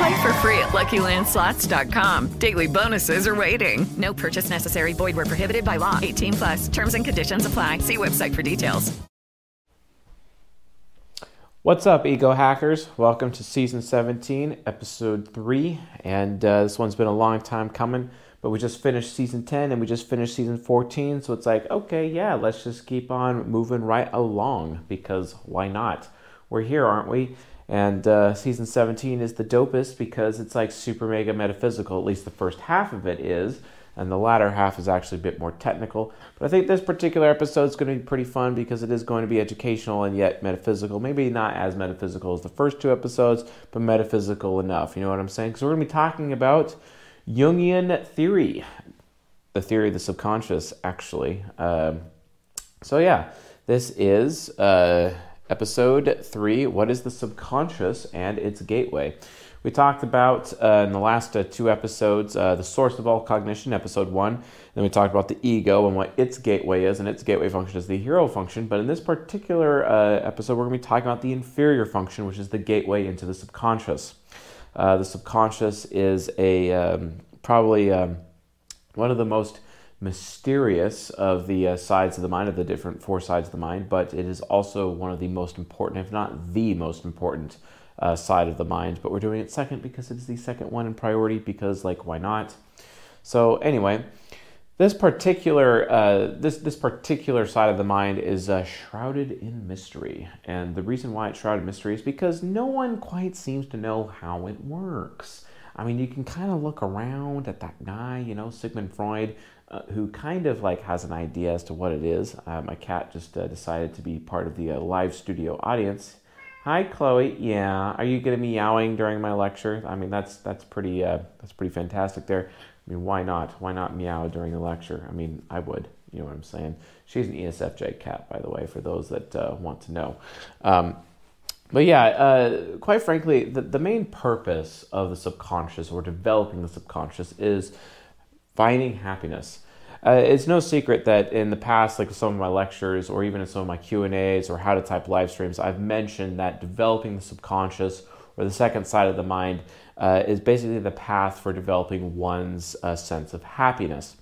Play for free at LuckyLandSlots.com. Daily bonuses are waiting. No purchase necessary. Void where prohibited by law. 18 plus. Terms and conditions apply. See website for details. What's up, ego hackers? Welcome to season 17, episode 3. And uh, this one's been a long time coming, but we just finished season 10 and we just finished season 14. So it's like, okay, yeah, let's just keep on moving right along because why not? We're here, aren't we? And uh, season 17 is the dopest because it's like super mega metaphysical, at least the first half of it is. And the latter half is actually a bit more technical. But I think this particular episode is going to be pretty fun because it is going to be educational and yet metaphysical. Maybe not as metaphysical as the first two episodes, but metaphysical enough. You know what I'm saying? So we're going to be talking about Jungian theory, the theory of the subconscious, actually. Um, so, yeah, this is. Uh, Episode 3 What is the Subconscious and its Gateway? We talked about uh, in the last uh, two episodes uh, the source of all cognition, episode 1. Then we talked about the ego and what its gateway is, and its gateway function is the hero function. But in this particular uh, episode, we're going to be talking about the inferior function, which is the gateway into the subconscious. Uh, the subconscious is a um, probably um, one of the most mysterious of the uh, sides of the mind, of the different four sides of the mind, but it is also one of the most important, if not the most important, uh, side of the mind. But we're doing it second because it's the second one in priority, because, like, why not? So, anyway. This particular uh, this this particular side of the mind is uh, shrouded in mystery, and the reason why it's shrouded in mystery is because no one quite seems to know how it works. I mean, you can kind of look around at that guy, you know, Sigmund Freud, uh, who kind of like has an idea as to what it is. Uh, my cat just uh, decided to be part of the uh, live studio audience. Hi, Chloe. Yeah, are you gonna be meowing during my lecture? I mean, that's that's pretty uh, that's pretty fantastic there. I mean, why not? Why not meow during the lecture? I mean, I would. You know what I'm saying? She's an ESFJ cat, by the way, for those that want to know. Um, but yeah, uh, quite frankly, the, the main purpose of the subconscious or developing the subconscious is finding happiness. Uh, it's no secret that in the past, like some of my lectures or even in some of my Q and A's or how to type live streams, I've mentioned that developing the subconscious or the second side of the mind uh, is basically the path for developing one's uh, sense of happiness.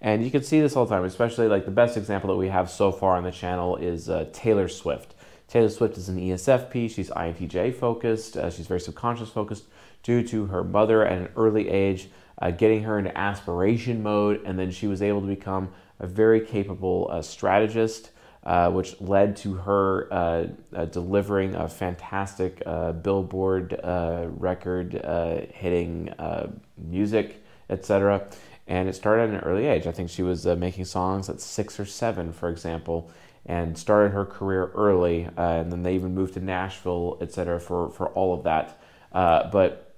And you can see this all the time, especially like the best example that we have so far on the channel is uh, Taylor Swift. Taylor Swift is an ESFP. She's INTJ focused. Uh, she's very subconscious focused due to her mother at an early age uh, getting her into aspiration mode, and then she was able to become a very capable uh, strategist, uh, which led to her uh, uh, delivering a fantastic uh, Billboard record hitting music, etc. And it started at an early age. I think she was making songs at six or seven, for example, and started her career early. and then they even moved to Nashville, etc., for, for all of that. but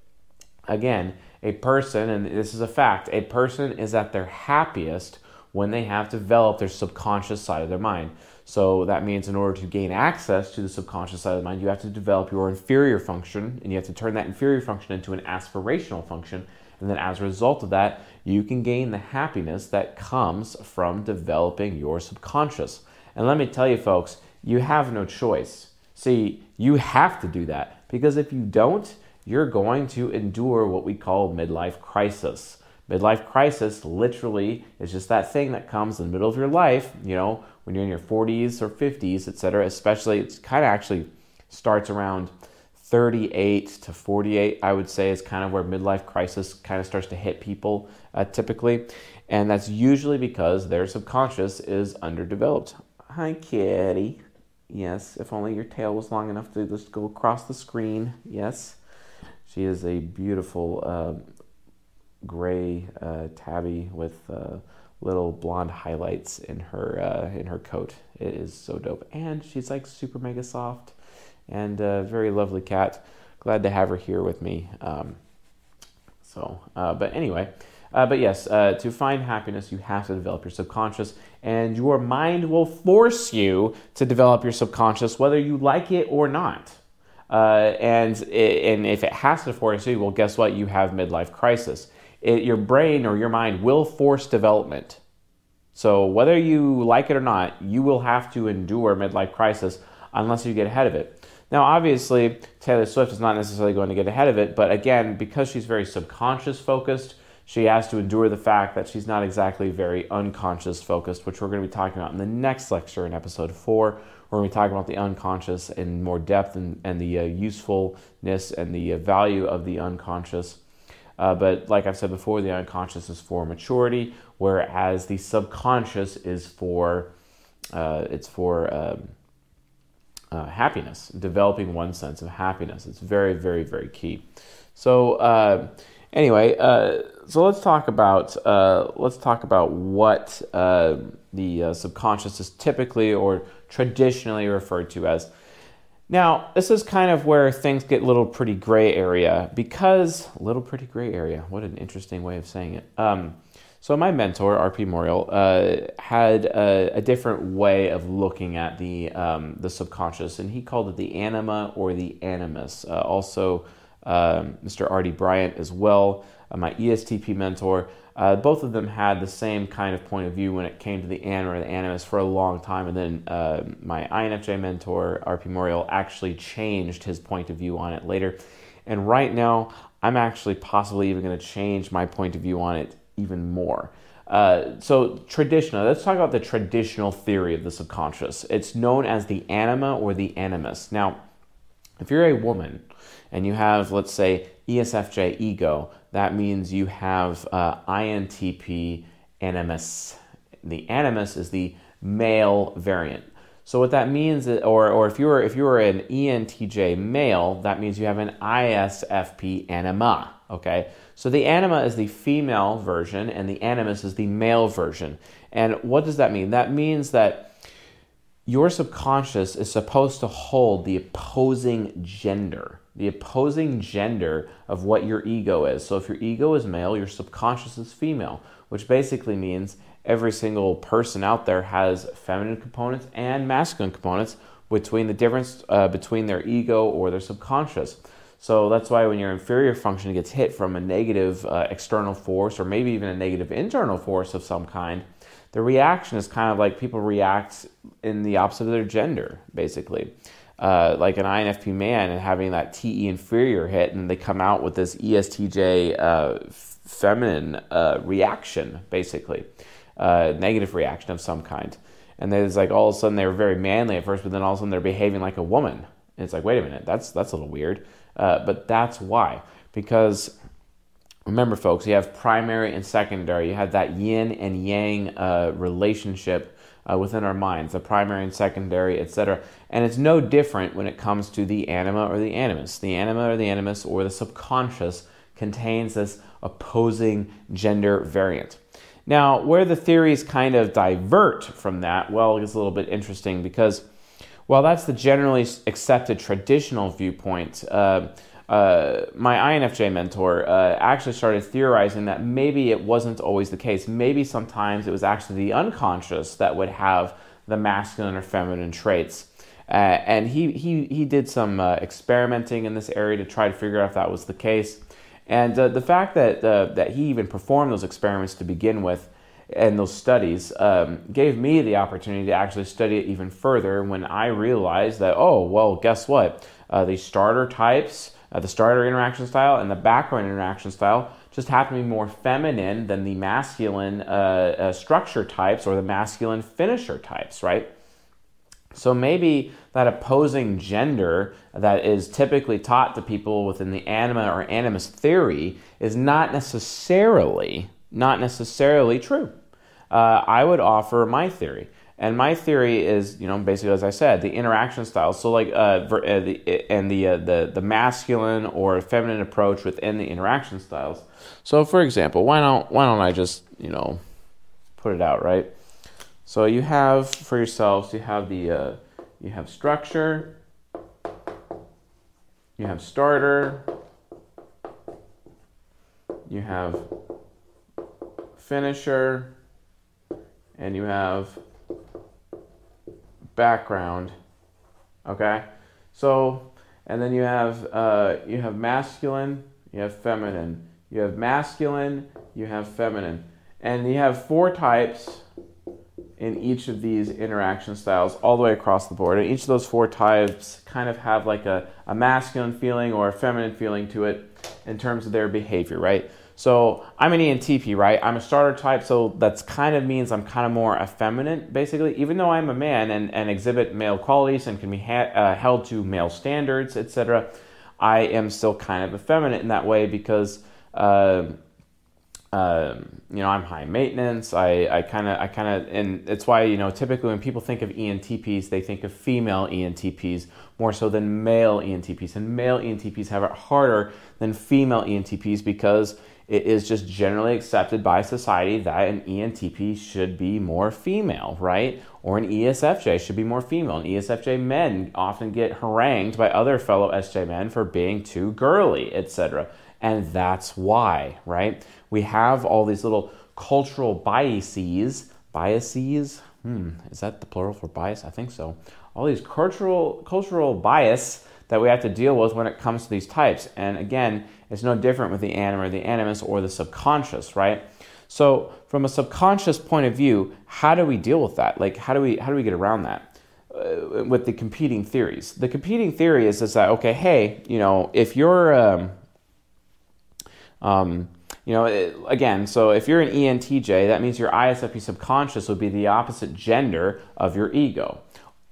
again, a person, and this is a fact, a person is at their happiest when they have developed their subconscious side of their mind. So that means in order to gain access to the subconscious side of the mind, you have to develop your inferior function and you have to turn that inferior function into an aspirational function. And then as a result of that, you can gain the happiness that comes from developing your subconscious. And let me tell you, folks, you have no choice. See, you have to do that because if you don't, you're going to endure what we call midlife crisis. Midlife crisis literally is just that thing that comes in the middle of your life, you know, when you're in your 40s or 50s, etc. Especially, it's kind of actually starts around 38 to 48, I would say, is kind of where midlife crisis kind of starts to hit people uh, typically. And that's usually because their subconscious is underdeveloped. Hi, kitty. Yes, if only your tail was long enough to just go across the screen. Yes. She is a beautiful uh, gray uh, tabby with uh, little blonde highlights in her uh, in her coat. It is so dope, and she's like super mega soft and a very lovely cat. Glad to have her here with me. Um, so, uh, but anyway, uh, but yes, uh, to find happiness, you have to develop your subconscious, and your mind will force you to develop your subconscious, whether you like it or not. Uh, and and if it has to force you, well, guess what? You have midlife crisis. It, your brain or your mind will force development. So whether you like it or not, you will have to endure midlife crisis unless you get ahead of it. Now, obviously, Taylor Swift is not necessarily going to get ahead of it, but again, because she's very subconscious focused, she has to endure the fact that she's not exactly very unconscious focused, which we're going to be talking about in the next lecture in episode four. We're going to be talking about the unconscious in more depth and, and the uh, usefulness and the uh, value of the unconscious. Uh, but like I've said before, the unconscious is for maturity, whereas the subconscious is for uh, it's for um, uh, happiness, developing one sense of happiness. It's very, very, very key. So uh, anyway, so let's talk about let's talk about what the subconscious is typically or traditionally referred to as. Now, this is kind of where things get a little pretty gray area because little pretty gray area. What an interesting way of saying it. Um, so my mentor, R.P. Morial, uh, had a, a, different way of looking at the um, the subconscious, and he called it the anima or the animus. Uh, also, um, Mr. Artie Bryant as well, uh, my ESTP mentor. Uh, both of them had the same kind of point of view when it came to the anima or the animus for a long time, and then uh, my INFJ mentor, R.P. Morial, actually changed his point of view on it later. And right now, I'm actually possibly even going to change my point of view on it even more. Uh, so, traditional, let's talk about the traditional theory of the subconscious. It's known as the anima or the animus. Now, if you're a woman and you have, let's say, ESFJ ego, that means you have uh, INTP animus. The animus is the male variant. So what that means, or, or if you're if you're an ENTJ male, that means you have an ISFP anima. Okay, so the anima is the female version and the animus is the male version. And what does that mean? That means that your subconscious is supposed to hold the opposing gender, the opposing gender of what your ego is. So if your ego is male, your subconscious is female, which basically means every single person out there has feminine components and masculine components between the difference uh, between their ego or their subconscious. So that's why when your inferior function gets hit from a negative uh, external force or maybe even a negative internal force of some kind, the reaction is kind of like people react in the opposite of their gender, basically. Uh, like an INFP man and having that TE inferior hit, and they come out with this ESTJ uh, feminine uh, reaction, basically, uh, negative reaction of some kind. And it's like all of a sudden they were very manly at first, but then all of a sudden they're behaving like a woman. And it's like, wait a minute, that's that's a little weird. Uh, but that's why. Because remember, folks, you have primary and secondary. You have that yin and yang uh, relationship uh, within our minds, the primary and secondary, etc. And it's no different when it comes to the anima or the animus. The anima or the animus or the subconscious contains this opposing gender variant. Now, where the theories kind of divert from that, well, it's a little bit interesting because while that's the generally accepted traditional viewpoint, uh, uh, my INFJ mentor uh, actually started theorizing that maybe it wasn't always the case. Maybe sometimes it was actually the unconscious that would have the masculine or feminine traits. Uh, and he, he, he did some uh, experimenting in this area to try to figure out if that was the case. And uh, the fact that, that he even performed those experiments to begin with and those studies um, gave me the opportunity to actually study it even further when I realized that, oh, well, guess what? Uh, the starter types, uh, the starter interaction style, and the background interaction style just happen to be more feminine than the masculine uh, uh structure types or the masculine finisher types, right? So maybe that opposing gender that is typically taught to people within the anima or animus theory is not necessarily not necessarily true. Uh, I would offer my theory. And my theory is, you know, basically as I said, the interaction styles. So like, uh, ver- uh the, and the uh, the the masculine or feminine approach within the interaction styles. So for example, why don't why don't I just you know put it out right? So you have for yourselves, you have the uh, you have structure, you have starter, you have finisher, and you have background. Okay, so and then you have uh, you have masculine, you have feminine, you have masculine, you have feminine, and you have four types in each of these interaction styles all the way across the board. And each of those four types kind of have like a, a masculine feeling or a feminine feeling to it in terms of their behavior, right? So I'm an ENTP, right? I'm a starter type, so that's kind of means I'm kind of more effeminate, basically. Even though I'm a man and, and exhibit male qualities and can be ha- uh, held to male standards, etc., I am still kind of effeminate in that way because, uh, uh, you know, I'm high maintenance. I, kind of, I kind of, and it's why you know, typically when people think of ENTPs, they think of female ENTPs more so than male ENTPs, and male ENTPs have it harder than female ENTPs because it is just generally accepted by society that an ENTP should be more female, right? Or an ESFJ should be more female. And ESFJ men often get harangued by other fellow SJ men for being too girly, etc. And that's why, right? We have all these little cultural biases. Biases? Hmm, is that the plural for bias? I think so. All these cultural cultural bias that we have to deal with when it comes to these types. And again, it's no different with the anima or the animus or the subconscious, right? So from a subconscious point of view, how do we deal with that? Like how do we how do we get around that? Uh, with the competing theories. The competing theory is, is that okay, hey, you know, if you're um, um, you know, it, again, so if you're an ENTJ, that means your ISFP subconscious would be the opposite gender of your ego.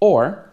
Or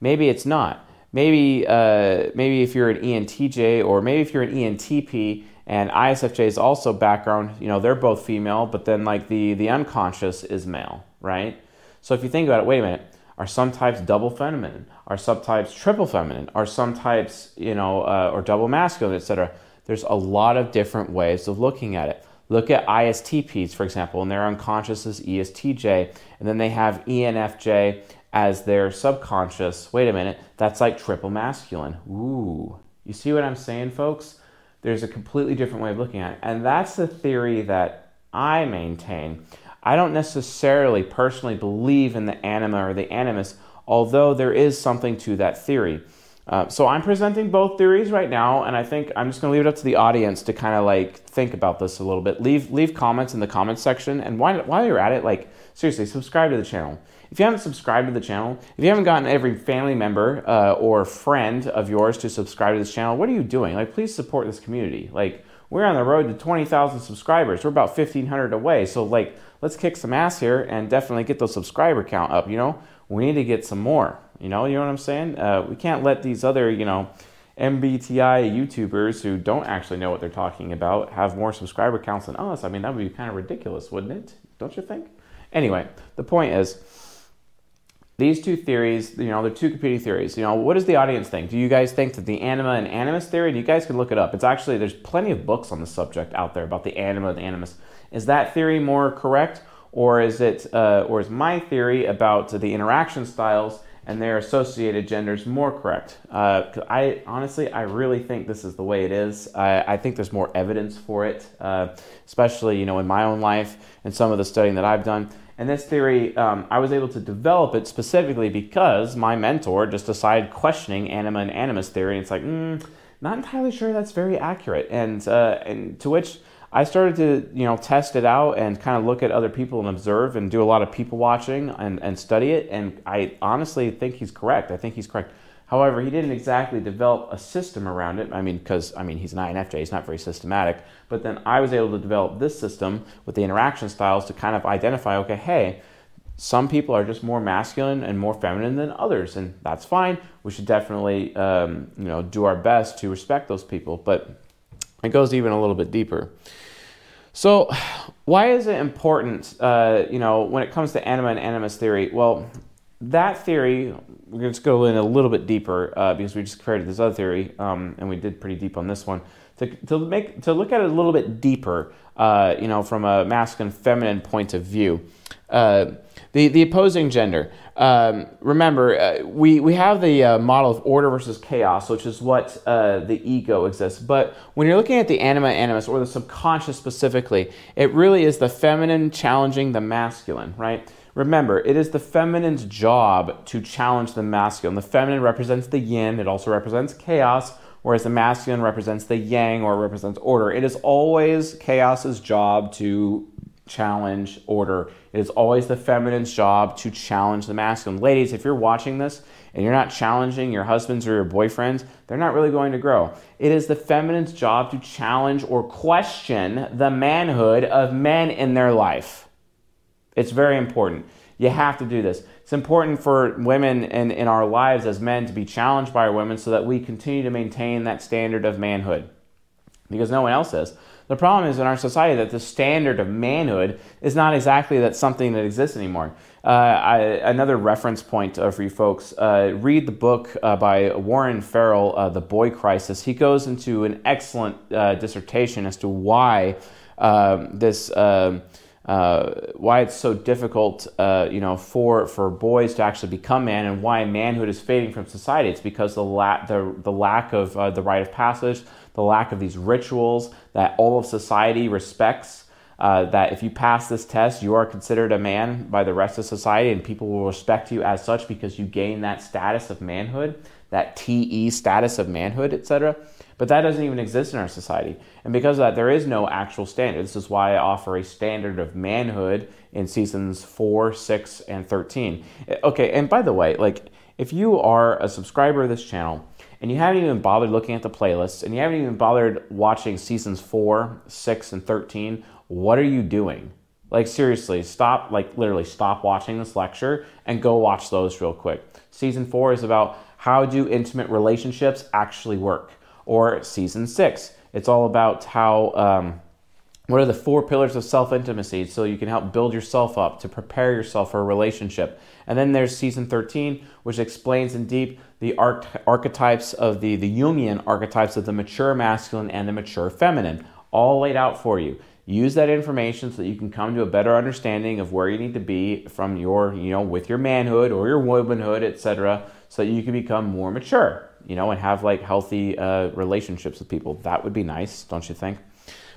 maybe it's not maybe uh, maybe if you're an ENTJ or maybe if you're an ENTP and ISFJ is also background, you know, they're both female, but then like the the unconscious is male, right? So if you think about it, wait a minute, are some types double feminine? Are some types triple feminine? Are some types, you know, uh, or double masculine, etc.? There's a lot of different ways of looking at it. Look at ISTPs, for example, and their unconscious is ESTJ, and then they have ENFJ as their subconscious. Wait a minute, that's like triple masculine. Ooh. You see what I'm saying, folks? There's a completely different way of looking at it. And that's the theory that I maintain. I don't necessarily personally believe in the anima or the animus, although there is something to that theory. Uh, so I'm presenting both theories right now, and I think I'm just going to leave it up to the audience to kind of like think about this a little bit. Leave leave comments in the comments section, and while, while you're at it, like seriously, subscribe to the channel. If you haven't subscribed to the channel, if you haven't gotten every family member uh, or friend of yours to subscribe to this channel, what are you doing? Like, please support this community. Like, we're on the road to 20,000 subscribers. We're about 1,500 away. So, like, let's kick some ass here and definitely get the subscriber count up. You know, we need to get some more. You know, you know what I'm saying? Uh, we can't let these other, you know, MBTI YouTubers who don't actually know what they're talking about have more subscriber counts than us. I mean, that would be kind of ridiculous, wouldn't it? Don't you think? Anyway, the point is these two theories, you know, they're two competing theories. You know, what does the audience think? Do you guys think that the anima and animus theory, and you guys can look it up. It's actually, there's plenty of books on the subject out there about the anima and the animus. Is that theory more correct? Or is it, uh, or is my theory about the interaction styles and their associated genders more correct? Uh, I honestly, I really think this is the way it is. I, I think there's more evidence for it, uh, especially you know in my own life and some of the studying that I've done. And this theory, um, I was able to develop it specifically because my mentor just decided questioning anima and animus theory. And it's like, mm, not entirely sure that's very accurate. And, uh, and to which I started to, you know, test it out and kind of look at other people and observe and do a lot of people watching and, and study it. And I honestly think he's correct. I think he's correct. However, he didn't exactly develop a system around it. I mean, because I mean, he's an INFJ, he's not very systematic. But then I was able to develop this system with the interaction styles to kind of identify, okay, hey, some people are just more masculine and more feminine than others, and that's fine. We should definitely, um, you know, do our best to respect those people. But it goes even a little bit deeper. So, why is it important, uh, you know, when it comes to anima and animus theory? Well, that theory, we're going to go in a little bit deeper uh, because we just compared to this other theory, um, and we did pretty deep on this one. To, to make to look at it a little bit deeper, uh, you know, from a masculine feminine point of view. Uh, the, the opposing gender. Um, remember, uh, we, we have the uh, model of order versus chaos, which is what uh, the ego exists. But when you're looking at the anima animus, or the subconscious specifically, it really is the feminine challenging the masculine, right? Remember, it is the feminine's job to challenge the masculine. The feminine represents the yin, it also represents chaos, whereas the masculine represents the yang or represents order. It is always chaos's job to challenge order. It is always the feminine's job to challenge the masculine. Ladies, if you're watching this and you're not challenging your husbands or your boyfriends, they're not really going to grow. It is the feminine's job to challenge or question the manhood of men in their life. It's very important. You have to do this. It's important for women in, in our lives as men to be challenged by our women so that we continue to maintain that standard of manhood because no one else is. The problem is in our society that the standard of manhood is not exactly that something that exists anymore. Uh, I, another reference point uh, for you folks uh, read the book uh, by Warren Farrell, uh, The Boy Crisis. He goes into an excellent uh, dissertation as to why um, this. Um, why it's so difficult, you know, for, for boys to actually become man, and why manhood is fading from society. It's because the la- the, the lack of the rite of passage, the lack of these rituals that all of society respects. Uh, that if you pass this test, you are considered a man by the rest of society, and people will respect you as such because you gain that status of manhood, that TE status of manhood, etc. But that doesn't even exist in our society. And because of that, there is no actual standard. This is why I offer a standard of manhood in seasons 4, 6, and 13. Okay, and by the way, like if you are a subscriber of this channel, and you haven't even bothered looking at the playlists, and you haven't even bothered watching seasons 4, 6, and 13, what are you doing? Like, seriously, stop, like, literally stop watching this lecture and go watch those real quick. Season 4 is about how do intimate relationships actually work? Or season 6, it's all about how. Um, what are the four pillars of self intimacy so you can help build yourself up to prepare yourself for a relationship? And then there's season 13, which explains in deep the arch- archetypes of the, the Jungian archetypes of the mature masculine and the mature feminine, all laid out for you. Use that information so that you can come to a better understanding of where you need to be from your, you know, with your manhood or your womanhood, etc., so that you can become more mature, you know, and have like healthy uh, relationships with people. That would be nice, don't you think?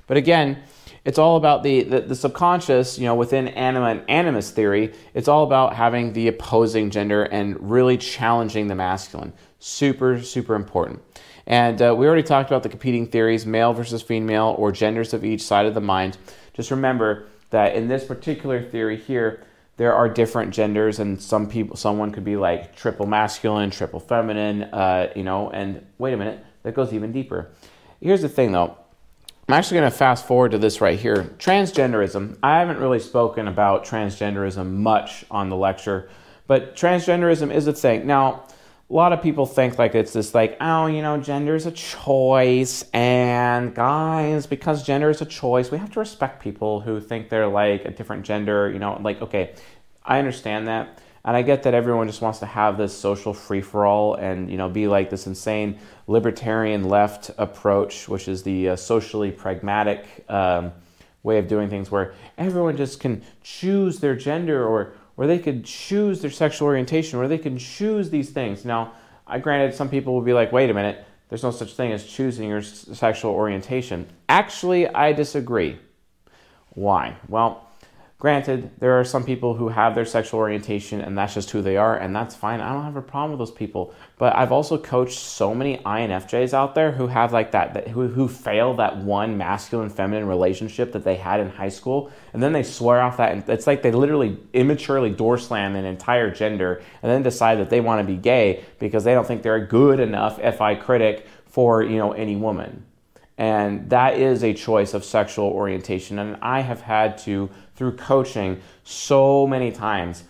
But again, it's all about the, the, the, subconscious, you know, within anima and animus theory, it's all about having the opposing gender and really challenging the masculine. Super, super important. And uh, we already talked about the competing theories, male versus female, or genders of each side of the mind. Just remember that in this particular theory here, there are different genders, and some people, someone could be like triple masculine, triple feminine, uh, you know. And wait a minute, that goes even deeper. Here's the thing, though I'm actually going to fast forward to this right here. Transgenderism. I haven't really spoken about transgenderism much on the lecture, but transgenderism is a thing. Now, a lot of people think like it's this like, oh, you know, gender is a choice, and guys, because gender is a choice, we have to respect people who think they're like a different gender, you know, like, okay, I understand that. And I get that everyone just wants to have this social free for all and you know be like this insane libertarian left approach, which is the uh, socially pragmatic um, way of doing things, where everyone just can choose their gender or or they could choose their sexual orientation, or they can choose these things. Now, I granted some people will be like, wait a minute, there's no such thing as choosing your sexual orientation. Actually, I disagree. Why? Well Granted, there are some people who have their sexual orientation and that's just who they are, and that's fine. I don't have a problem with those people. But I've also coached so many INFJs out there who have like that, that who, who fail that one masculine feminine relationship that they had in high school, and then they swear off that. And it's like they literally immaturely door slam an entire gender and then decide that they want to be gay because they don't think they're a good enough FI critic for you know any woman. And that is a choice of sexual orientation. And I have had to through coaching so many times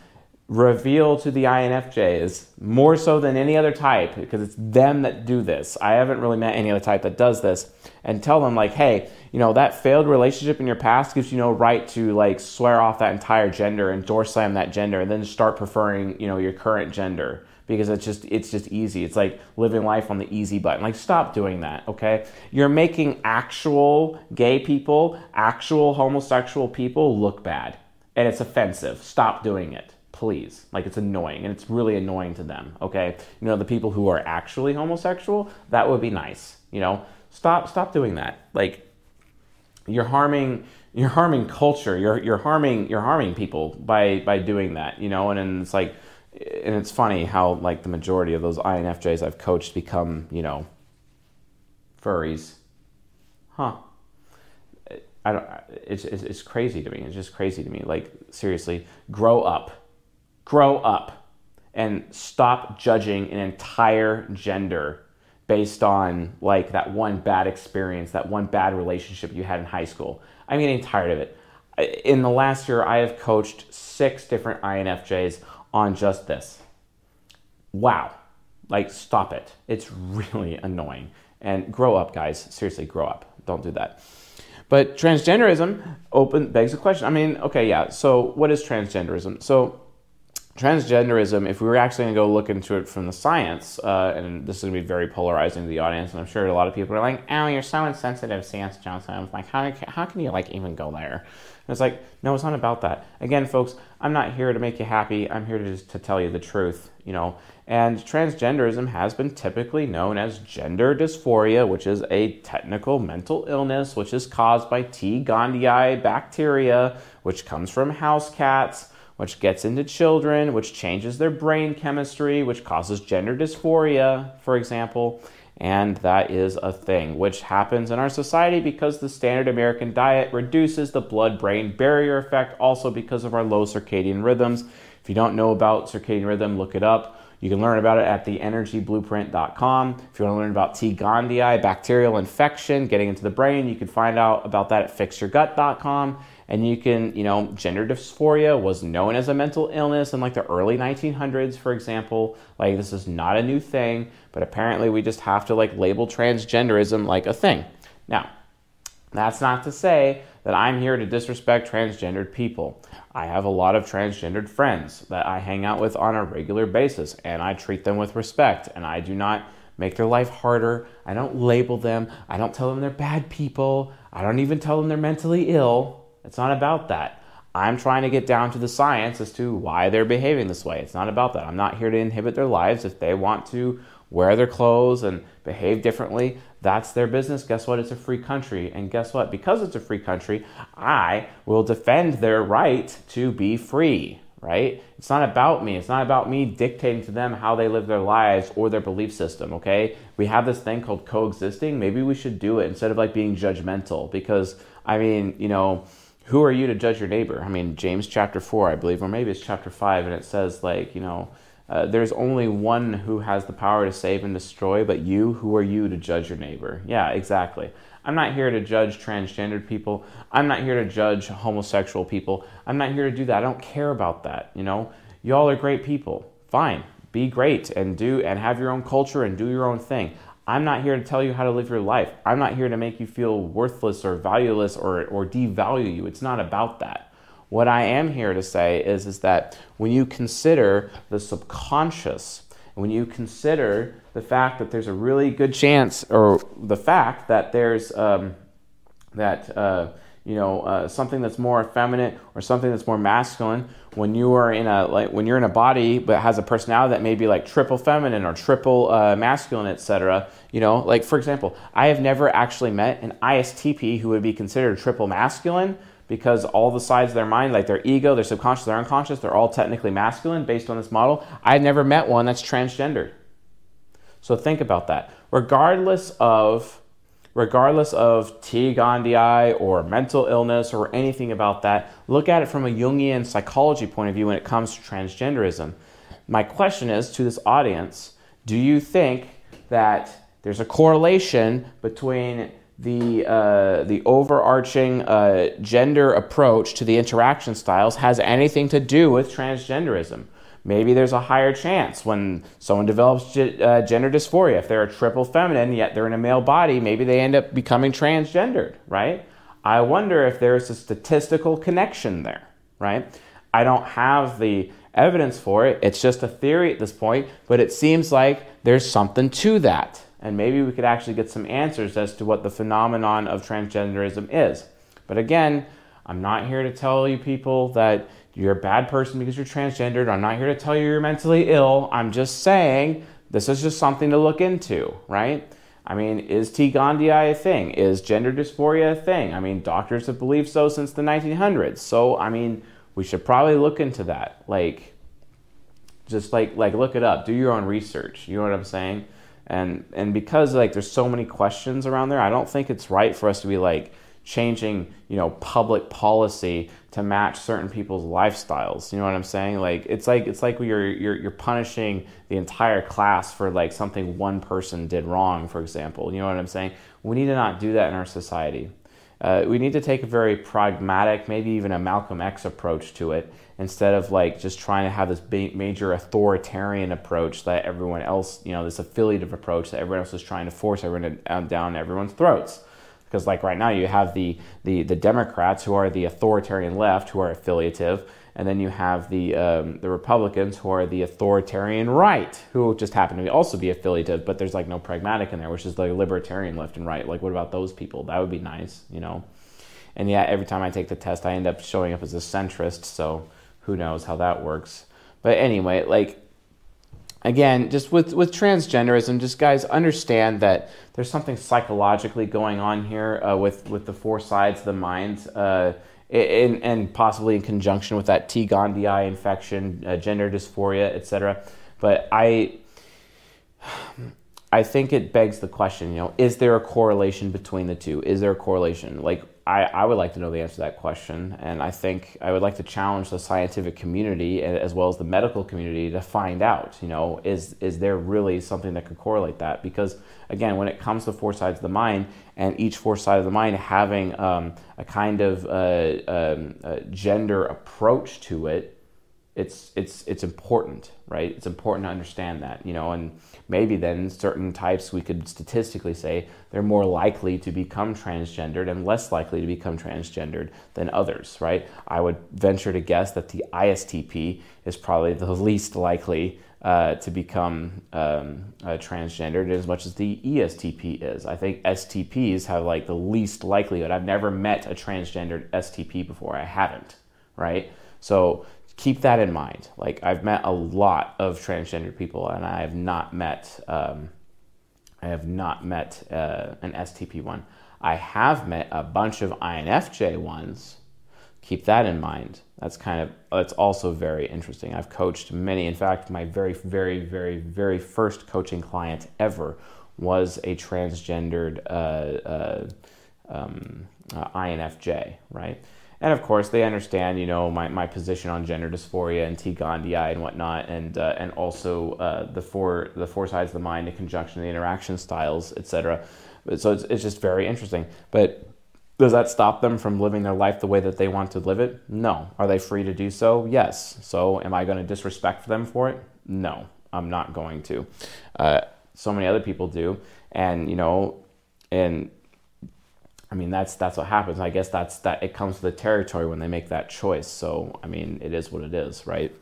reveal to the INFJs more so than any other type because it's them that do this. I haven't really met any other type that does this and tell them like, hey, you know, that failed relationship in your past gives you no right to like swear off that entire gender and door slam that gender and then start preferring, you know, your current gender because it's just it's just easy. It's like living life on the easy button. Like stop doing that, okay? You're making actual gay people, actual homosexual people look bad. And it's offensive. Stop doing it please. Like it's annoying and it's really annoying to them, okay? You know, the people who are actually homosexual, that would be nice. You know, stop stop doing that. Like you're harming you're harming culture. You're you're harming you're harming people by by doing that, you know, and, and it's like and it's funny how like the majority of those INFJs I've coached become, you know, furries. Huh. I don't. It's, it's, it's crazy to me. It's just crazy to me. Like seriously, grow up grow up and stop judging an entire gender based on like that one bad experience, that one bad relationship you had in high school. I'm getting tired of it. In the last year, I have coached six different INFJs on just this. Wow. Like, stop it. It's really annoying. And grow up, guys. Seriously, grow up. Don't do that. But transgenderism open begs the question. I mean, okay, yeah. So, what is transgenderism? So, transgenderism, if we were actually going to go look into it from the science, uh, and this is going to be very polarizing to the audience, and I'm sure a lot of people are like, "Oh, you're so insensitive, C.S. Joseph." I'm like, how, how can you like even go there? And it's like, no, it's not about that. Again, folks, I'm not here to make you happy. I'm here to just to tell you the truth, you know. And transgenderism has been typically known as gender dysphoria, which is a technical mental illness which is caused by T. gondii bacteria, which comes from house cats which gets into children, which changes their brain chemistry, which causes gender dysphoria, for example. And that is a thing which happens in our society because the standard American diet reduces the blood brain barrier effect, also because of our low circadian rhythms. If you don't know about circadian rhythm, look it up. You can learn about it at theenergyblueprint.com. If you want to learn about T. gondii, bacterial infection, getting into the brain, you can find out about that at fixyourgut.com and you can, you know, gender dysphoria was known as a mental illness in like the early 1900s, for example. Like this is not a new thing, but apparently we just have to like label transgenderism like a thing. Now, that's not to say that I'm here to disrespect transgendered people. I have a lot of transgendered friends that I hang out with on a regular basis, and I treat them with respect, and I do not make their life harder. I don't label them. I don't tell them they're bad people. I don't even tell them they're mentally ill. It's not about that. I'm trying to get down to the science as to why they're behaving this way. It's not about that. I'm not here to inhibit their lives. If they want to wear their clothes and behave differently, that's their business. Guess what? It's a free country. And guess what? Because it's a free country, I will defend their right to be free, right? It's not about me. It's not about me dictating to them how they live their lives or their belief system, okay? We have this thing called coexisting. Maybe we should do it instead of like being judgmental because, I mean, you know, who are you to judge your neighbor? I mean, James chapter 4, I believe, or maybe it's chapter 5, and it says, like, you know, uh, there's only one who has the power to save and destroy, but you, who are you to judge your neighbor? Yeah, exactly. I'm not here to judge transgendered people. I'm not here to judge homosexual people. I'm not here to do that. I don't care about that, you know? Y'all are great people. Fine. Be great and do and have your own culture and do your own thing. I'm not here to tell you how to live your life. I'm not here to make you feel worthless or valueless or, or devalue you. It's not about that. What I am here to say is, is that when you consider the subconscious, when you consider the fact that there's a really good chance, or the fact that there's um, that uh, you know uh, something that's more effeminate or something that's more masculine when you are in a like when you're in a body but has a personality that may be like triple feminine or triple uh, masculine etc you know? Like for example i have never actually met an istp who would be considered triple masculine because all the sides of their mind like their ego their subconscious their unconscious they're all technically masculine based on this model. I've never met one that's transgender so think about that. Regardless of regardless of T. gondii or mental illness or anything about that, look at it from a Jungian psychology point of view when it comes to transgenderism. My question is to this audience do you think that there's a correlation between the, uh, the overarching uh, gender approach to the interaction styles has anything to do with transgenderism? Maybe there's a higher chance when someone develops uh, gender dysphoria, if they're a triple feminine yet they're in a male body, maybe they end up becoming transgendered, right? I wonder if there's a statistical connection there, right? I don't have the evidence for it. It's just a theory at this point, but it seems like there's something to that. And maybe we could actually get some answers as to what the phenomenon of transgenderism is. But again, I'm not here to tell you people that you're a bad person because you're transgendered. I'm not here to tell you you're mentally ill. I'm just saying this is just something to look into, right? I mean, is T. gondii a thing? Is gender dysphoria a thing? I mean, doctors have believed so since the 1900s. So, I mean, we should probably look into that. Like, just like like look it up. Do your own research. You know what I'm saying? And and because like there's so many questions around there, I don't think it's right for us to be like changing, you know, public policy to match certain people's lifestyles. You know what I'm saying? Like it's like it's like you're you're you're punishing the entire class for like something one person did wrong, for example. You know what I'm saying? We need to not do that in our society. Uh, we need to take a very pragmatic, maybe even a Malcolm X approach to it, instead of like just trying to have this major authoritarian approach that everyone else, you know, this affiliative approach that everyone else is trying to force everyone down everyone's throats because like right now you have the, the, the Democrats who are the authoritarian left who are affiliative, and then you have the, um, the Republicans who are the authoritarian right who just happen to be also be affiliative, but there's like no pragmatic in there, which is the libertarian left and right. Like what about those people? That would be nice, you know. And yeah, every time I take the test, I end up showing up as a centrist, so who knows how that works. But anyway, like again, just with, with transgenderism, just guys understand that there's something psychologically going on here uh, with, with the four sides of the mind, uh, in, and possibly in conjunction with that T. gondii infection, uh, gender dysphoria, etc. But I, I think it begs the question, you know, is there a correlation between the two? Is there a correlation? Like, I, I would like to know the answer to that question. And I think I would like to challenge the scientific community as well as the medical community to find out, you know, is, is there really something that could correlate that? Because, again, when it comes to four sides of the mind and each four side of the mind having um, a kind of uh, um, gender approach to it, it's, it's, it's important, right? It's important to understand that, you know, and maybe then certain types we could statistically say they're more likely to become transgendered and less likely to become transgendered than others, right? I would venture to guess that the ISTP is probably the least likely uh, to become um, uh, transgendered as much as the ESTP is. I think STPs have like the least likelihood. I've never met a transgendered STP before. I haven't, right? So keep that in mind. Like I've met a lot of transgender people, and I have not met um, I have not met uh, an STP one. I have met a bunch of INFJ ones. Keep that in mind. That's kind of that's also very interesting. I've coached many. In fact, my very very very very first coaching client ever was a transgendered uh, uh, um, uh, INFJ, right? And of course they understand you know my, my position on gender dysphoria and T. gondii and whatnot and uh, and also uh, the four the four sides of the mind the conjunction the interaction styles etc so it's, it's just very interesting. But does that stop them from living their life the way that they want to live it? No. Are they free to do so? Yes. So am I going to disrespect them for it? No. I'm not going to. Uh, so many other people do. And you know and I mean, that's that's what happens. I guess that's that it comes to the territory when they make that choice. So, I mean, it is what it is, right?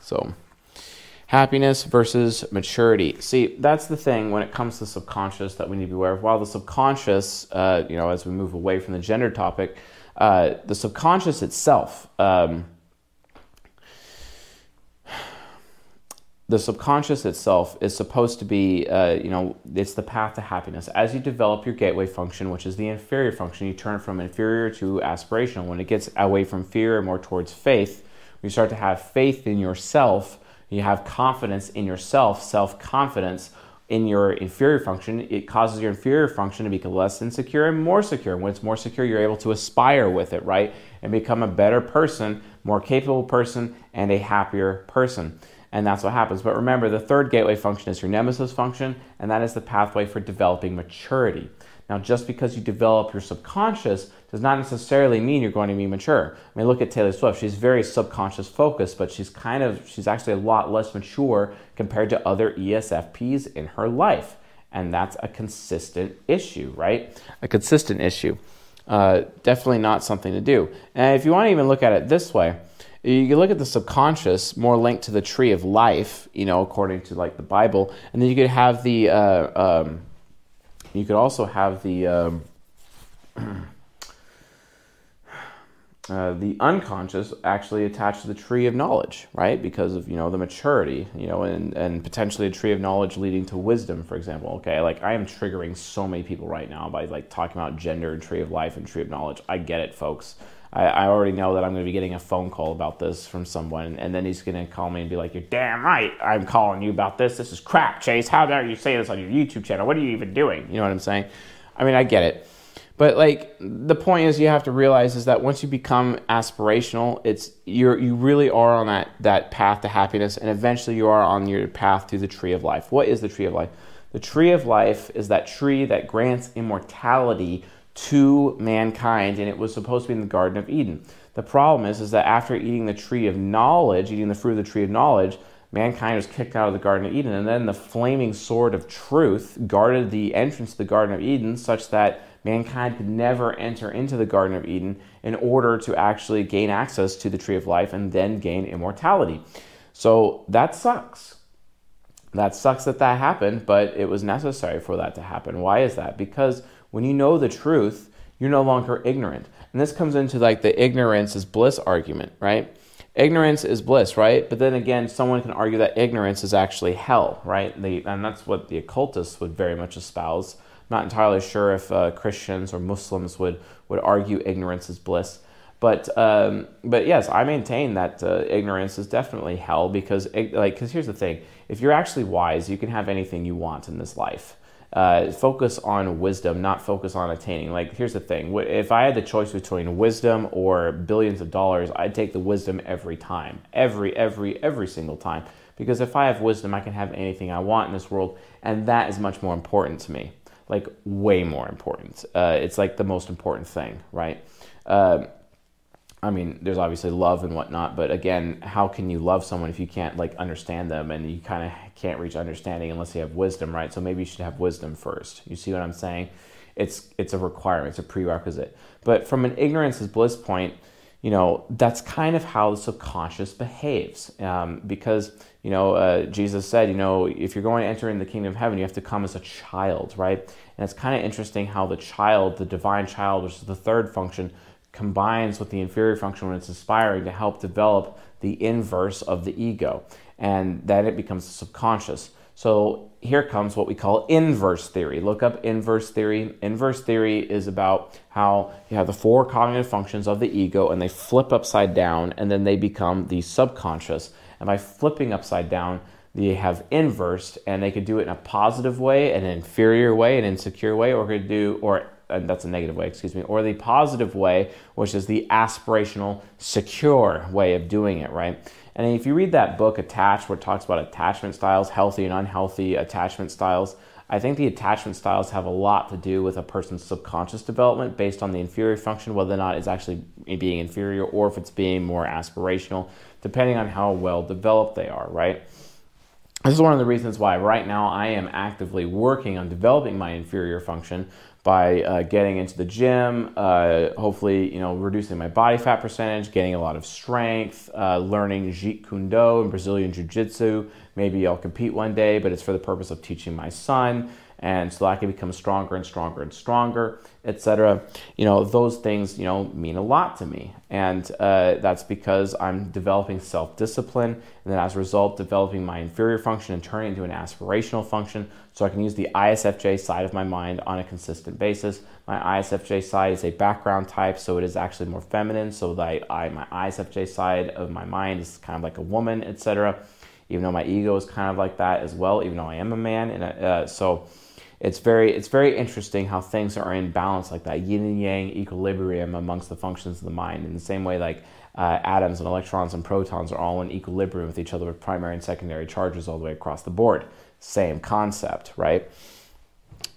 So, happiness versus maturity. See, that's the thing when it comes to subconscious that we need to be aware of. While the subconscious, uh, you know, as we move away from the gender topic, uh, the subconscious itself. Um, the subconscious itself is supposed to be, uh, you know, it's the path to happiness. As you develop your gateway function, which is the inferior function, you turn from inferior to aspirational. When it gets away from fear and more towards faith, you start to have faith in yourself. You have confidence in yourself, self confidence in your inferior function. It causes your inferior function to become less insecure and more secure. When it's more secure, you're able to aspire with it, right? And become a better person, more capable person, and a happier person and that's what happens. But remember, the third gateway function is your nemesis function, and that is the pathway for developing maturity. Now, just because you develop your subconscious does not necessarily mean you're going to be mature. I mean, look at Taylor Swift. She's very subconscious focused, but she's kind of, she's actually a lot less mature compared to other ESFPs in her life. And that's a consistent issue, right? A consistent issue. Uh, definitely not something to do. And if you want to even look at it this way, you look at the subconscious more linked to the tree of life, you know, according to like the Bible, and then you could have the, uh, um, you could also have the, um, uh, the unconscious actually attached to the tree of knowledge, right? Because of you know the maturity, you know, and and potentially a tree of knowledge leading to wisdom, for example. Okay, like I am triggering so many people right now by like talking about gender and tree of life and tree of knowledge. I get it, folks. I, I already know that I'm going to be getting a phone call about this from someone, and then he's going to call me and be like, "You're damn right, I'm calling you about this. This is crap, Chase. How dare you say this on your YouTube channel? What are you even doing?" You know what I'm saying? I mean, I get it but like the point is, you have to realize is that once you become aspirational, it's you're you really are on that that path to happiness, and eventually you are on your path to the tree of life. What is the tree of life? The tree of life is that tree that grants immortality to mankind, and it was supposed to be in the Garden of Eden. The problem is, is that after eating the tree of knowledge, eating the fruit of the tree of knowledge, mankind was kicked out of the Garden of Eden, and then the flaming sword of truth guarded the entrance to the Garden of Eden, such that mankind could never enter into the Garden of Eden in order to actually gain access to the tree of life and then gain immortality. So that sucks. That sucks that that happened, but it was necessary for that to happen. Why is that? Because when you know the truth, you're no longer ignorant. And this comes into like the ignorance is bliss argument, right? Ignorance is bliss, right? But then again, someone can argue that ignorance is actually hell, right? and that's what the occultists would very much espouse not entirely sure if uh, Christians or Muslims would, would argue ignorance is bliss. But um, but yes, I maintain that uh, ignorance is definitely hell because like because here's the thing: if you're actually wise, you can have anything you want in this life. Uh, focus on wisdom, not focus on attaining. Like here's the thing: if I had the choice between wisdom or billions of dollars, I'd take the wisdom every time, every every every single time. Because if I have wisdom, I can have anything I want in this world, and that is much more important to me like way more important. Uh, it's like the most important thing, right? Uh, I mean, there's obviously love and whatnot, but again, how can you love someone if you can't like understand them and you kind of can't reach understanding unless you have wisdom, right? So maybe you should have wisdom first. You see what I'm saying? It's it's a requirement, it's a prerequisite. But from an ignorance is bliss point, you know, that's kind of how the subconscious behaves. Um, because, you know, uh, Jesus said, you know, if you're going to enter in the kingdom of heaven, you have to come as a child, right? And it's kind of interesting how the child, the divine child, which is the third function, combines with the inferior function when it's aspiring to help develop the inverse of the ego. And then it becomes subconscious. So here comes what we call inverse theory. Look up inverse theory. Inverse theory is about how you have the four cognitive functions of the ego and they flip upside down and then they become the subconscious. And by flipping upside down, they have inversed and they could do it in a positive way, an inferior way, an insecure way, or could do, or that's a negative way, excuse me, or the positive way, which is the aspirational, secure way of doing it, right? And if you read that book, Attached, where it talks about attachment styles, healthy and unhealthy attachment styles, I think the attachment styles have a lot to do with a person's subconscious development based on the inferior function, whether or not it's actually being inferior or if it's being more aspirational, depending on how well developed they are, right? This is one of the reasons why right now I am actively working on developing my inferior function by uh, getting into the gym, uh, hopefully, you know, reducing my body fat percentage, getting a lot of strength, uh, learning Jeet Kune Do and Brazilian Jiu Jitsu. Maybe I'll compete one day, but it's for the purpose of teaching my son and so I can become stronger and stronger and stronger, etc. You know, those things, you know, mean a lot to me. And uh, that's because I'm developing self discipline, and then as a result, developing my inferior function and turning it into an aspirational function so I can use the ISFJ side of my mind on a consistent basis. My ISFJ side is a background type, so it is actually more feminine. So that I, my ISFJ side of my mind is kind of like a woman, etc. Even though my ego is kind of like that as well, even though I am a man, and uh, so it's very it's very interesting how things are in balance like that. Yin and yang equilibrium amongst the functions of the mind. In the same way like uh, atoms and electrons and protons are all in equilibrium with each other with primary and secondary charges all the way across the board. Same concept right?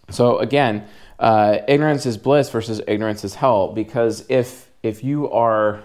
So again, uh, ignorance is bliss versus ignorance is hell. Because if if you are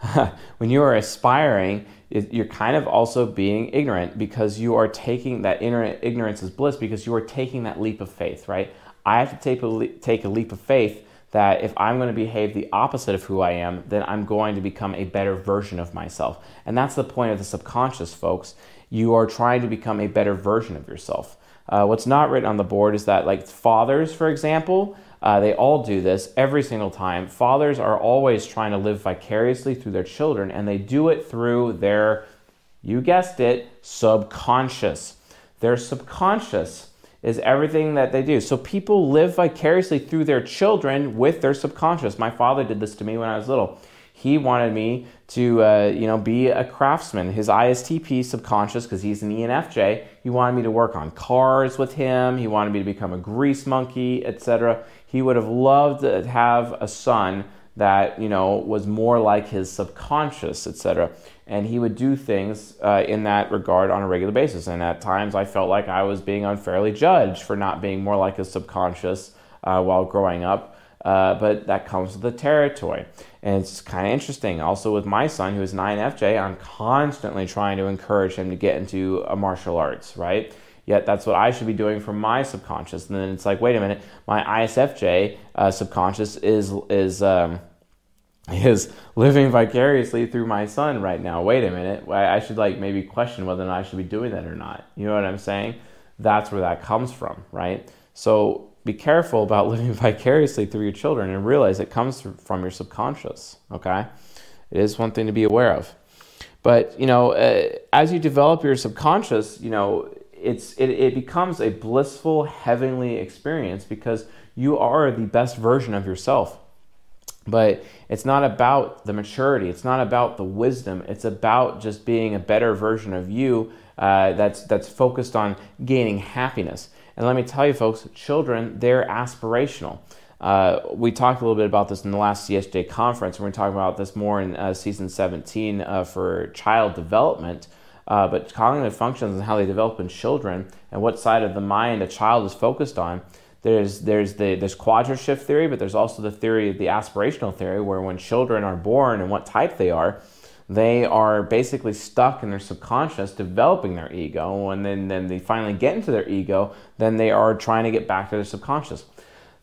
when you are aspiring, you're kind of also being ignorant because you are taking that ignorance is bliss because you are taking that leap of faith, right? I have to take a, leap, take a leap of faith that if I'm going to behave the opposite of who I am, then I'm going to become a better version of myself. And that's the point of the subconscious, folks. You are trying to become a better version of yourself. Uh, what's not written on the board is that, like fathers, for example, uh, they all do this every single time. Fathers are always trying to live vicariously through their children, and they do it through their, you guessed it, subconscious. Their subconscious is everything that they do. So people live vicariously through their children with their subconscious. My father did this to me when I was little. He wanted me to, uh, you know, be a craftsman. His ISTP subconscious, because he's an ENFJ, he wanted me to work on cars with him. He wanted me to become a grease monkey, etc. He would have loved to have a son that, you know, was more like his subconscious, etc and he would do things uh, in that regard on a regular basis. And at times, I felt like I was being unfairly judged for not being more like his subconscious uh, while growing up. Uh, but that comes with the territory. And it's kind of interesting. Also, with my son, who is 9FJ, I'm constantly trying to encourage him to get into a martial arts, right? Yet that's what I should be doing for my subconscious. And then it's like, wait a minute, my ISFJ uh, subconscious is is um, is living vicariously through my son right now. Wait a minute, I should like maybe question whether or not I should be doing that or not. You know what I'm saying? That's where that comes from, right? So be careful about living vicariously through your children and realize it comes from your subconscious, okay? It is one thing to be aware of. But, you know, uh, as you develop your subconscious, you know, it's it, it becomes a blissful heavenly experience because you are the best version of yourself but it's not about the maturity. It's not about the wisdom. It's about just being a better version of you uh, that's, that's focused on gaining happiness. And let me tell you, folks, children, they're aspirational. Uh, we talked a little bit about this in the last CSJ conference, we're talking about this more in uh, season 17 uh, for child development. Uh, but cognitive functions and how they develop in children and what side of the mind a child is focused on there's there's the there's quadrant shift theory, but there's also the theory of the aspirational theory, where when children are born and what type they are, they are basically stuck in their subconscious developing their ego. And then, then they finally get into their ego then they are trying to get back to their subconscious.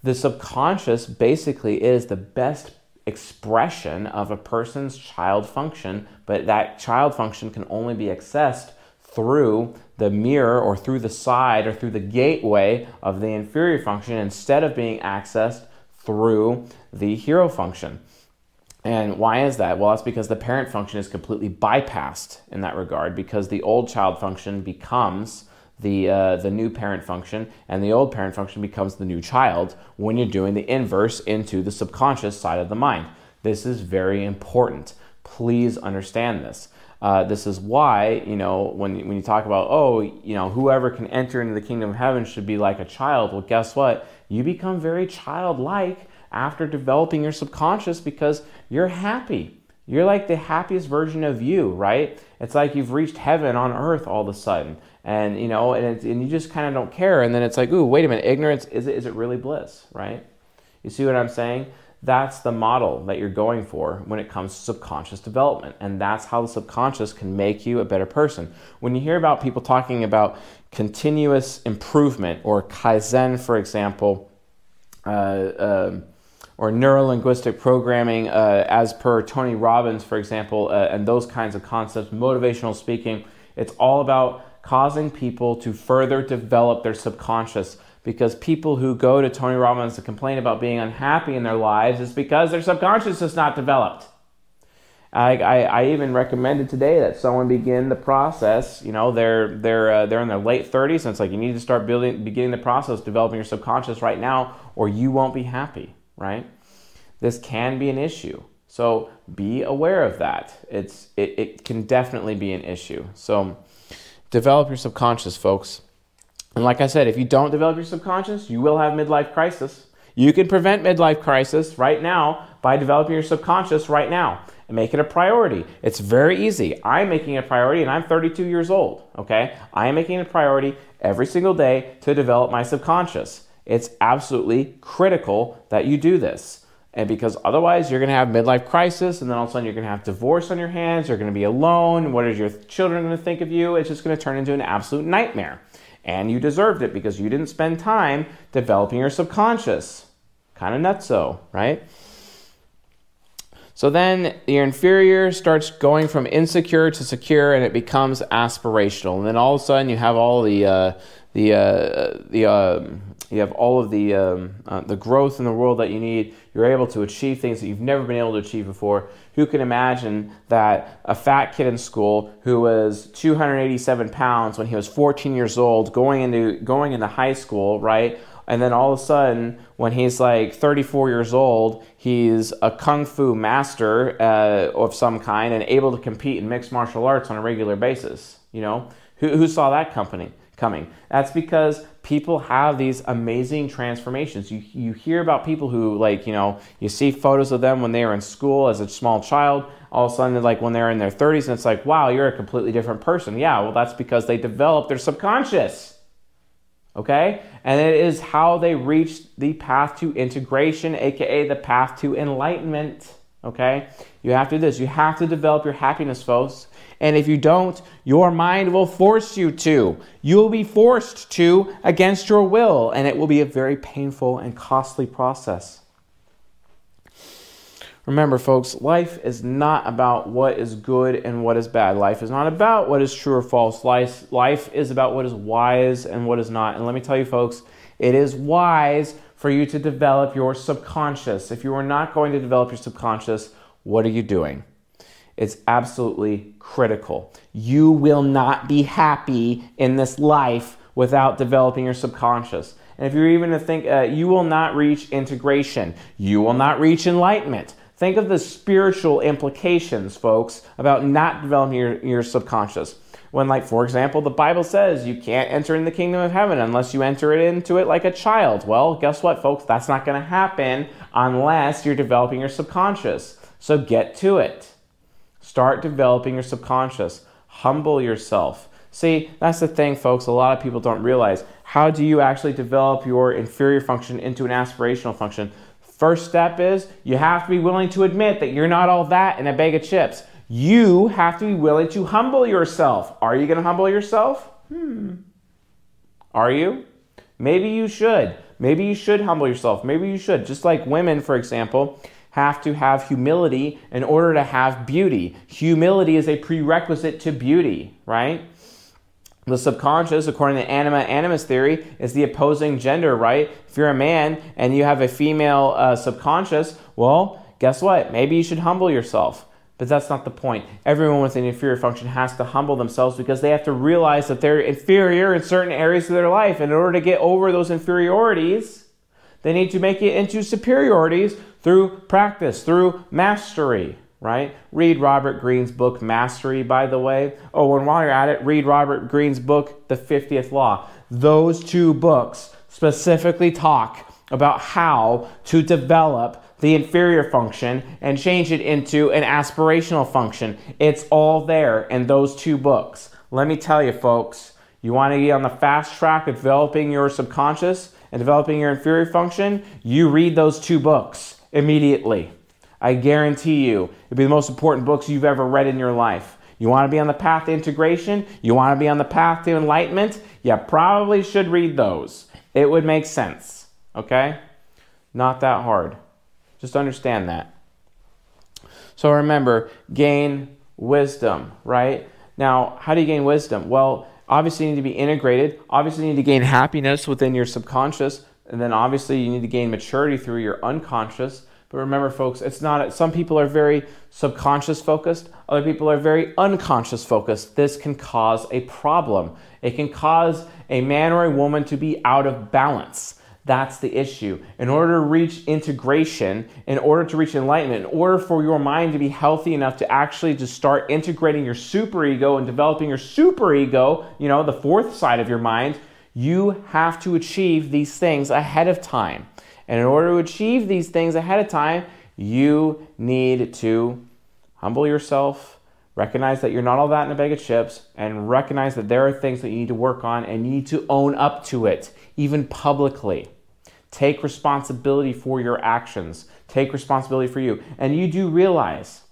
The subconscious basically is the best expression of a person's child function but that child function can only be accessed through the mirror or through the side or through the gateway of the inferior function instead of being accessed through the hero function. And why is that? Well, that's because the parent function is completely bypassed in that regard because the old child function becomes the, uh, the new parent function and the old parent function becomes the new child when you're doing the inverse into the subconscious side of the mind. This is very important. Please understand this. Uh, this is why, you know, when, when you talk about, oh, you know, whoever can enter into the kingdom of heaven should be like a child. Well, guess what? You become very childlike after developing your subconscious because you're happy. You're like the happiest version of you, right? It's like you've reached heaven on earth all of a sudden. And, you know, and, and you just kind of don't care. And then it's like, ooh, wait a minute, ignorance, is it, is it really bliss, right? You see what I'm saying? That's the model that you're going for when it comes to subconscious development. And that's how the subconscious can make you a better person. When you hear about people talking about continuous improvement or Kaizen, for example, uh, uh, or neurolinguistic programming, uh, as per Tony Robbins, for example, uh, and those kinds of concepts, motivational speaking, it's all about causing people to further develop their subconscious because people who go to Tony Robbins to complain about being unhappy in their lives is because their subconscious is not developed. I, I, I, even recommended today that someone begin the process. You know, they're they're uh, they're in their late 30s, and it's like you need to start building, beginning the process, developing your subconscious right now, or you won't be happy. Right? This can be an issue, so be aware of that. It's it, it can definitely be an issue. So develop your subconscious, folks. And like I said, if you don't develop your subconscious, you will have midlife crisis. You can prevent midlife crisis right now by developing your subconscious right now and make it a priority. It's very easy. I'm making it a priority and I'm 32 years old, okay? I am making it a priority every single day to develop my subconscious. It's absolutely critical that you do this. And because otherwise, you're going to have midlife crisis, and then all of a sudden, you're going to have divorce on your hands. You're going to be alone. What are your children going to think of you? It's just going to turn into an absolute nightmare. And you deserved it because you didn't spend time developing your subconscious. Kind of nutso, right? So then your inferior starts going from insecure to secure, and it becomes aspirational. And then all of a sudden, you have all the uh, the uh, the uh, you have all of the um, uh, the growth in the world that you need. You're able to achieve things that you've never been able to achieve before. Who can imagine that a fat kid in school who was 287 pounds when he was 14 years old, going into going into high school, right? And then all of a sudden, when he's like 34 years old, he's a kung fu master uh, of some kind and able to compete in mixed martial arts on a regular basis. You know, who, who saw that company coming? That's because people have these amazing transformations. You, you hear about people who, like, you know, you see photos of them when they were in school as a small child. All of a sudden, like when they're in their 30s, and it's like, wow, you're a completely different person. Yeah, well, that's because they developed their subconscious okay? And it is how they reach the path to integration, aka the path to enlightenment, okay? You have to do this. You have to develop your happiness, folks. And if you don't, your mind will force you to. You will be forced to against your will, and it will be a very painful and costly process. Remember, folks, life is not about what is good and what is bad. Life is not about what is true or false. Life, life is about what is wise and what is not. And let me tell you, folks, it is wise for you to develop your subconscious. If you are not going to develop your subconscious, what are you doing? It's absolutely critical. You will not be happy in this life without developing your subconscious. And if you're even to think, uh, you will not reach integration, you will not reach enlightenment Think of the spiritual implications, folks, about not developing your, your subconscious. When, like, for example, the Bible says you can't enter in the kingdom of heaven unless you enter it into it like a child. Well, guess what, folks? That's not going to happen unless you're developing your subconscious. So get to it. Start developing your subconscious. Humble yourself. See, that's the thing, folks. A lot of people don't realize. How do you actually develop your inferior function into an aspirational function? First step is you have to be willing to admit that you're not all that in a bag of chips. You have to be willing to humble yourself. Are you going to humble yourself? Hmm. Are you? Maybe you should. Maybe you should humble yourself. Maybe you should. Just like women, for example, have to have humility in order to have beauty. Humility is a prerequisite to beauty, right? The subconscious, according to anima animus theory, is the opposing gender, right? If you're a man and you have a female uh, subconscious, well, guess what? Maybe you should humble yourself. But that's not the point. Everyone with an inferior function has to humble themselves because they have to realize that they're inferior in certain areas of their life. And in order to get over those inferiorities, they need to make it into superiorities through practice, through mastery right? Read Robert Greene's book, Mastery, by the way. Oh, and while you're at it, read Robert Greene's book, The 50th Law. Those two books specifically talk about how to develop the inferior function and change it into an aspirational function. It's all there in those two books. Let me tell you, folks, you want to be on the fast track of developing your subconscious and developing your inferior function? You read those two books immediately. I guarantee you, it'll be the most important books you've ever read in your life. You want to be on the path to integration? You want to be on the path to enlightenment? You probably should read those. It would make sense. Okay? Not that hard. Just understand that. So remember, gain wisdom, right? Now, how do you gain wisdom? Well, obviously you need to be integrated. Obviously you need to gain happiness within your subconscious, and then obviously you need to gain maturity through your unconscious. But remember, folks, it's not, some people are very subconscious focused, other people are very unconscious focused. This can cause a problem. It can cause a man or a woman to be out of balance. That's the issue. In order to reach integration, in order to reach enlightenment, in order for your mind to be healthy enough to actually just start integrating your superego and developing your superego, you know, the fourth side of your mind, you have to achieve these things ahead of time. And in order to achieve these things ahead of time, you need to humble yourself, recognize that you're not all that in a bag of chips, and recognize that there are things that you need to work on and you need to own up to it, even publicly. Take responsibility for your actions. Take responsibility for you. And you do realize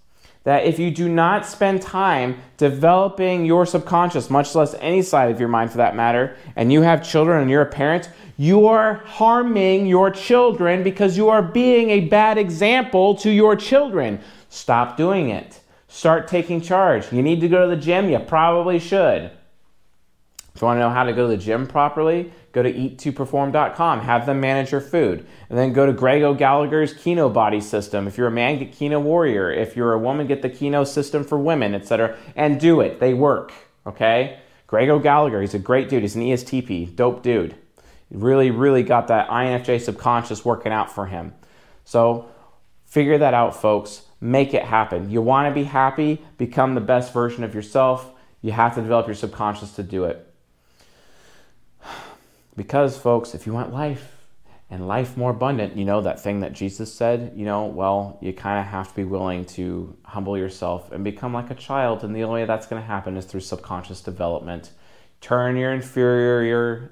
that if you do not spend time developing your subconscious, much less any side of your mind for that matter, and you have children and you're a parent, you are harming your children because you are being a bad example to your children. Stop doing it. Start taking charge. You need to go to the gym, you probably should. If you want to know how to go to the gym properly, go to eat2perform.com. Have them manage your food. And then go to Greg O'Gallagher's Kino Body System. If you're a man, get Kino Warrior. If you're a woman, get the Kino System for Women, etc. And do it. They work. Okay? Greg O'Gallagher, he's a great dude. He's an ESTP. Dope dude. Really, really got that INFJ subconscious working out for him. So figure that out, folks. Make it happen. You want to be happy, become the best version of yourself. You have to develop your subconscious to do it. Because, folks, if you want life and life more abundant, you know, that thing that Jesus said, you know, well, you kind of have to be willing to humble yourself and become like a child. And the only way that's going to happen is through subconscious development. Turn your inferior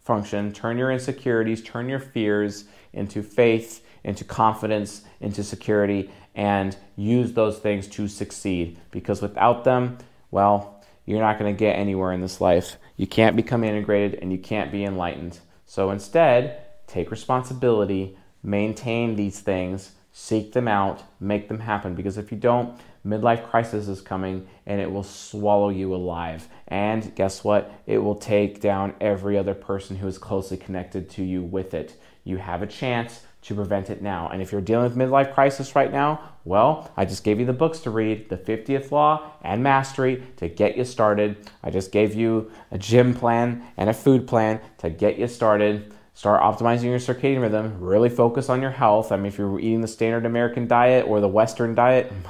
function, turn your insecurities, turn your fears into faith, into confidence, into security, and use those things to succeed. Because without them, well, you're not going to get anywhere in this life. You can't become integrated and you can't be enlightened. So instead, take responsibility, maintain these things, seek them out, make them happen. Because if you don't, midlife crisis is coming and it will swallow you alive. And guess what? It will take down every other person who is closely connected to you with it. You have a chance to prevent it now. And if you're dealing with midlife crisis right now, well, I just gave you the books to read, The 50th Law and Mastery to get you started. I just gave you a gym plan and a food plan to get you started. Start optimizing your circadian rhythm, really focus on your health. I mean, if you're eating the standard American diet or the Western diet,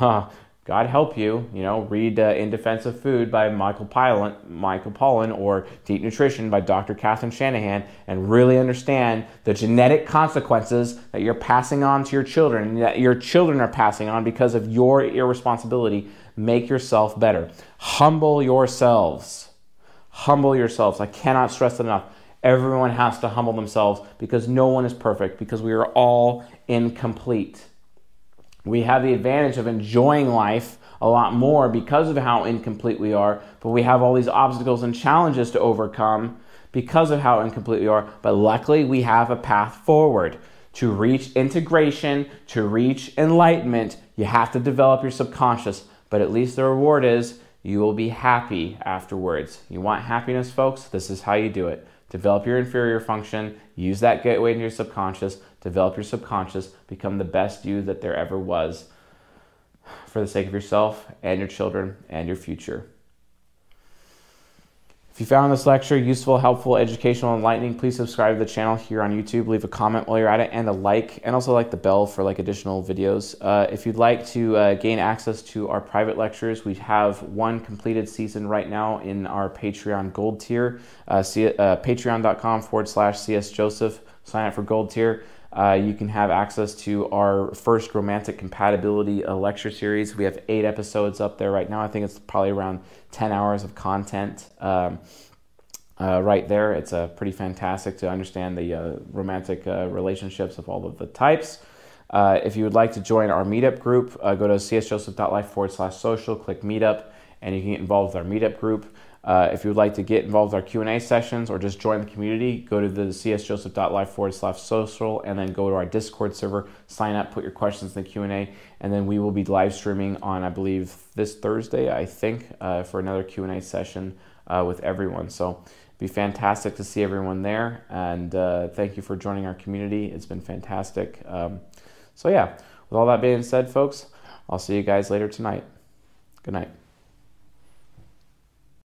God help you. You know, read uh, In Defense of Food by Michael Pollan, Michael Pollan or Deep Nutrition by Dr. Catherine Shanahan and really understand the genetic consequences that you're passing on to your children, that your children are passing on because of your irresponsibility. Make yourself better. Humble yourselves. Humble yourselves. I cannot stress enough. Everyone has to humble themselves because no one is perfect, because we are all incomplete. We have the advantage of enjoying life a lot more because of how incomplete we are, but we have all these obstacles and challenges to overcome because of how incomplete we are. But luckily, we have a path forward. To reach integration, to reach enlightenment, you have to develop your subconscious, but at least the reward is you will be happy afterwards. You want happiness, folks? This is how you do it. Develop your inferior function, use that gateway into your subconscious, develop your subconscious, become the best you that there ever was for the sake of yourself and your children and your future. If you found this lecture useful, helpful, educational, enlightening, please subscribe to the channel here on YouTube. Leave a comment while you're at it and a like, and also like the bell for like additional videos. Uh, if you'd like to uh, gain access to our private lectures, we have one completed season right now in our Patreon Gold tier. Uh, uh, Patreon.com forward slash CS Joseph. Sign up for Gold tier. Uh, you can have access to our first romantic compatibility lecture series. We have eight episodes up there right now. I think it's probably around 10 hours of content um, uh, right there. It's uh, pretty fantastic to understand the uh, romantic uh, relationships of all of the types. if you would like to join our meetup group, go to csjoseph.life forward slash social, click meetup, and you can get involved with our meetup group. Uh, if you would like to get involved with our Q&A sessions or just join the community, go to the csjoseph.life forward slash social and then go to our Discord server, sign up, put your questions in the Q&A, and then we will be live streaming on, I believe, this Thursday, I think, uh, for another Q&A session uh, with everyone. So be fantastic to see everyone there, and uh, thank you for joining our community. It's been fantastic. Um, so yeah, with all that being said, folks, I'll see you guys later tonight. Good night.